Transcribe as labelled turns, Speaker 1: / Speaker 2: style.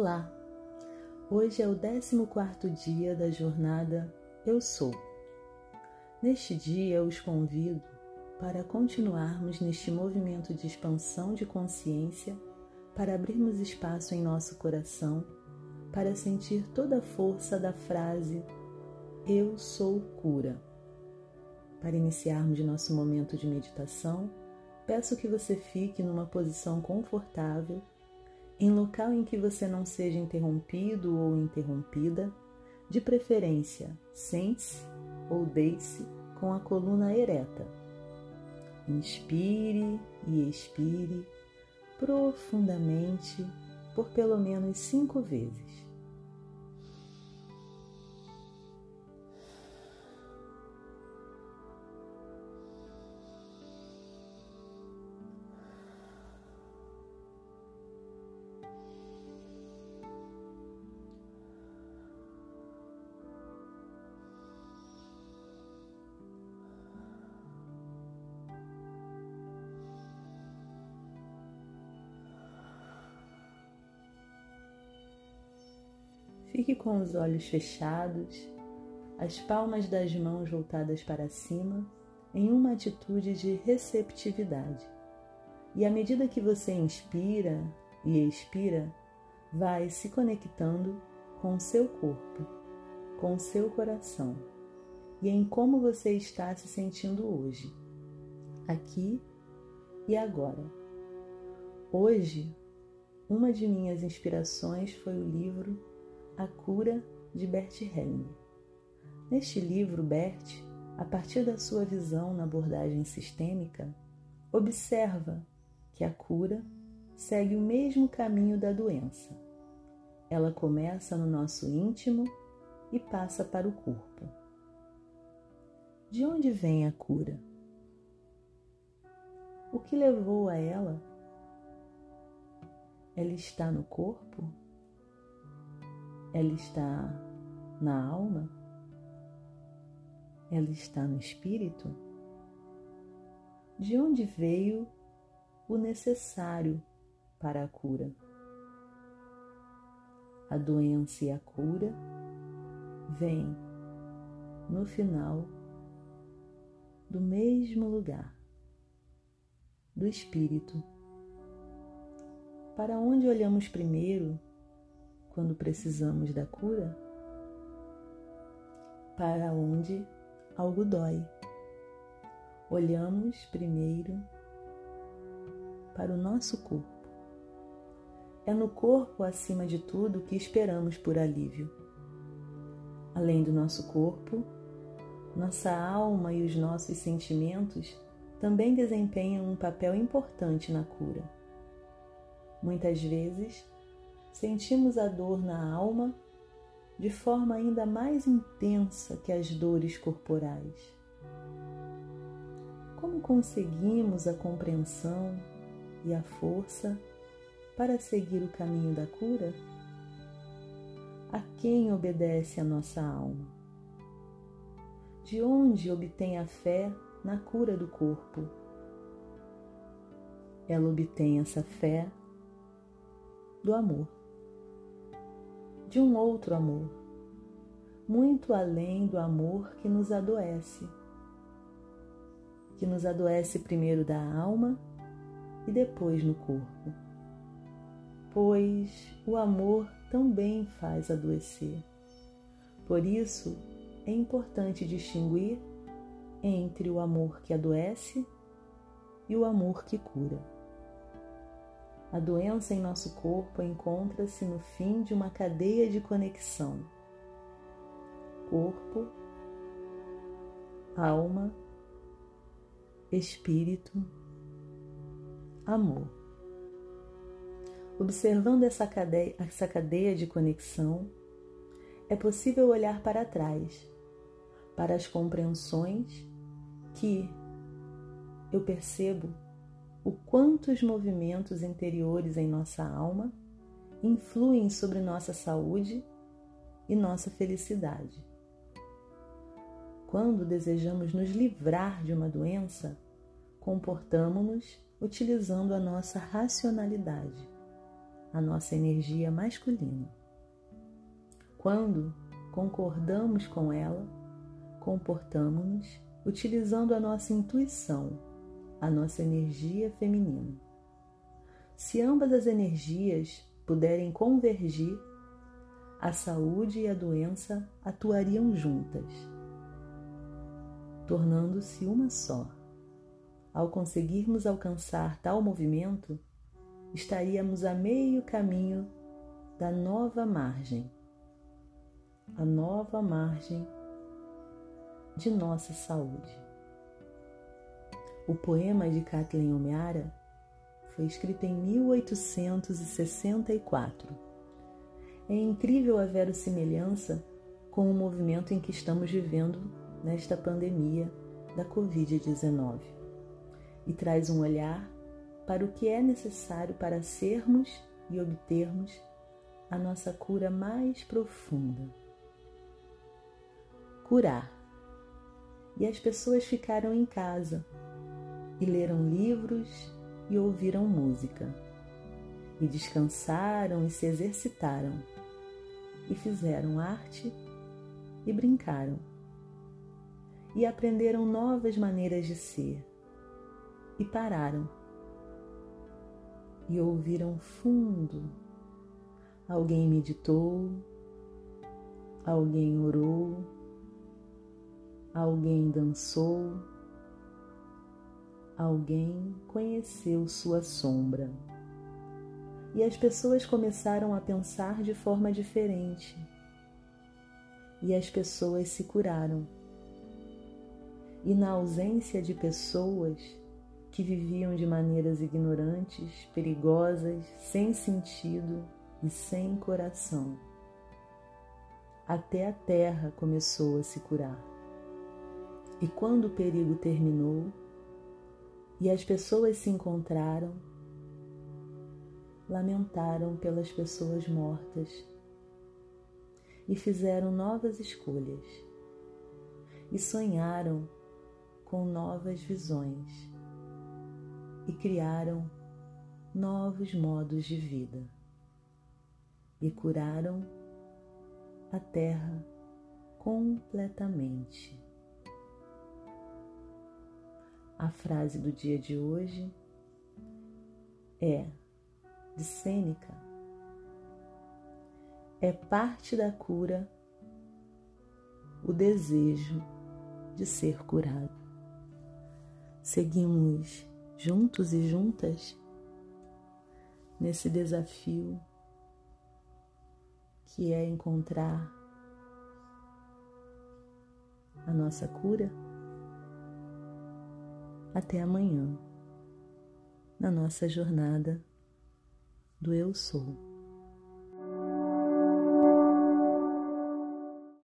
Speaker 1: Olá! Hoje é o 14 dia da jornada Eu Sou. Neste dia eu os convido para continuarmos neste movimento de expansão de consciência, para abrirmos espaço em nosso coração, para sentir toda a força da frase Eu sou cura. Para iniciarmos nosso momento de meditação, peço que você fique numa posição confortável em local em que você não seja interrompido ou interrompida, de preferência, sente-se ou deite-se com a coluna ereta. Inspire e expire profundamente por pelo menos cinco vezes. Fique com os olhos fechados, as palmas das mãos voltadas para cima, em uma atitude de receptividade. E à medida que você inspira e expira, vai se conectando com seu corpo, com seu coração e em como você está se sentindo hoje, aqui e agora. Hoje, uma de minhas inspirações foi o livro a Cura de Bert Helling. Neste livro, Bert, a partir da sua visão na abordagem sistêmica, observa que a cura segue o mesmo caminho da doença. Ela começa no nosso íntimo e passa para o corpo. De onde vem a cura? O que levou a ela? Ela está no corpo? Ela está na alma? Ela está no espírito? De onde veio o necessário para a cura? A doença e a cura vêm no final do mesmo lugar, do espírito. Para onde olhamos primeiro quando precisamos da cura? Para onde algo dói. Olhamos primeiro para o nosso corpo. É no corpo, acima de tudo, que esperamos por alívio. Além do nosso corpo, nossa alma e os nossos sentimentos também desempenham um papel importante na cura. Muitas vezes, sentimos a dor na alma de forma ainda mais intensa que as dores corporais. Como conseguimos a compreensão e a força para seguir o caminho da cura? A quem obedece a nossa alma? De onde obtém a fé na cura do corpo? Ela obtém essa fé do amor de um outro amor, muito além do amor que nos adoece, que nos adoece primeiro da alma e depois no corpo, pois o amor também faz adoecer. Por isso, é importante distinguir entre o amor que adoece e o amor que cura. A doença em nosso corpo encontra-se no fim de uma cadeia de conexão. Corpo, alma, espírito, amor. Observando essa cadeia, essa cadeia de conexão, é possível olhar para trás, para as compreensões que eu percebo o quanto os movimentos interiores em nossa alma influem sobre nossa saúde e nossa felicidade. Quando desejamos nos livrar de uma doença, comportamos-nos utilizando a nossa racionalidade. a nossa energia masculina. Quando concordamos com ela, comportamos-nos utilizando a nossa intuição, a nossa energia feminina. Se ambas as energias puderem convergir, a saúde e a doença atuariam juntas, tornando-se uma só. Ao conseguirmos alcançar tal movimento, estaríamos a meio caminho da nova margem, a nova margem de nossa saúde. O poema de Kathleen O'Meara foi escrito em 1864. É incrível a verossimilhança com o movimento em que estamos vivendo nesta pandemia da Covid-19 e traz um olhar para o que é necessário para sermos e obtermos a nossa cura mais profunda. Curar e as pessoas ficaram em casa e leram livros e ouviram música, e descansaram e se exercitaram, e fizeram arte e brincaram, e aprenderam novas maneiras de ser, e pararam, e ouviram fundo. Alguém meditou, alguém orou. Alguém dançou, alguém conheceu sua sombra. E as pessoas começaram a pensar de forma diferente. E as pessoas se curaram. E na ausência de pessoas que viviam de maneiras ignorantes, perigosas, sem sentido e sem coração, até a terra começou a se curar. E quando o perigo terminou e as pessoas se encontraram, lamentaram pelas pessoas mortas e fizeram novas escolhas e sonharam com novas visões e criaram novos modos de vida e curaram a terra completamente. A frase do dia de hoje é de Sêneca. É parte da cura o desejo de ser curado. Seguimos juntos e juntas nesse desafio que é encontrar a nossa cura. Até amanhã, na nossa jornada do Eu Sou.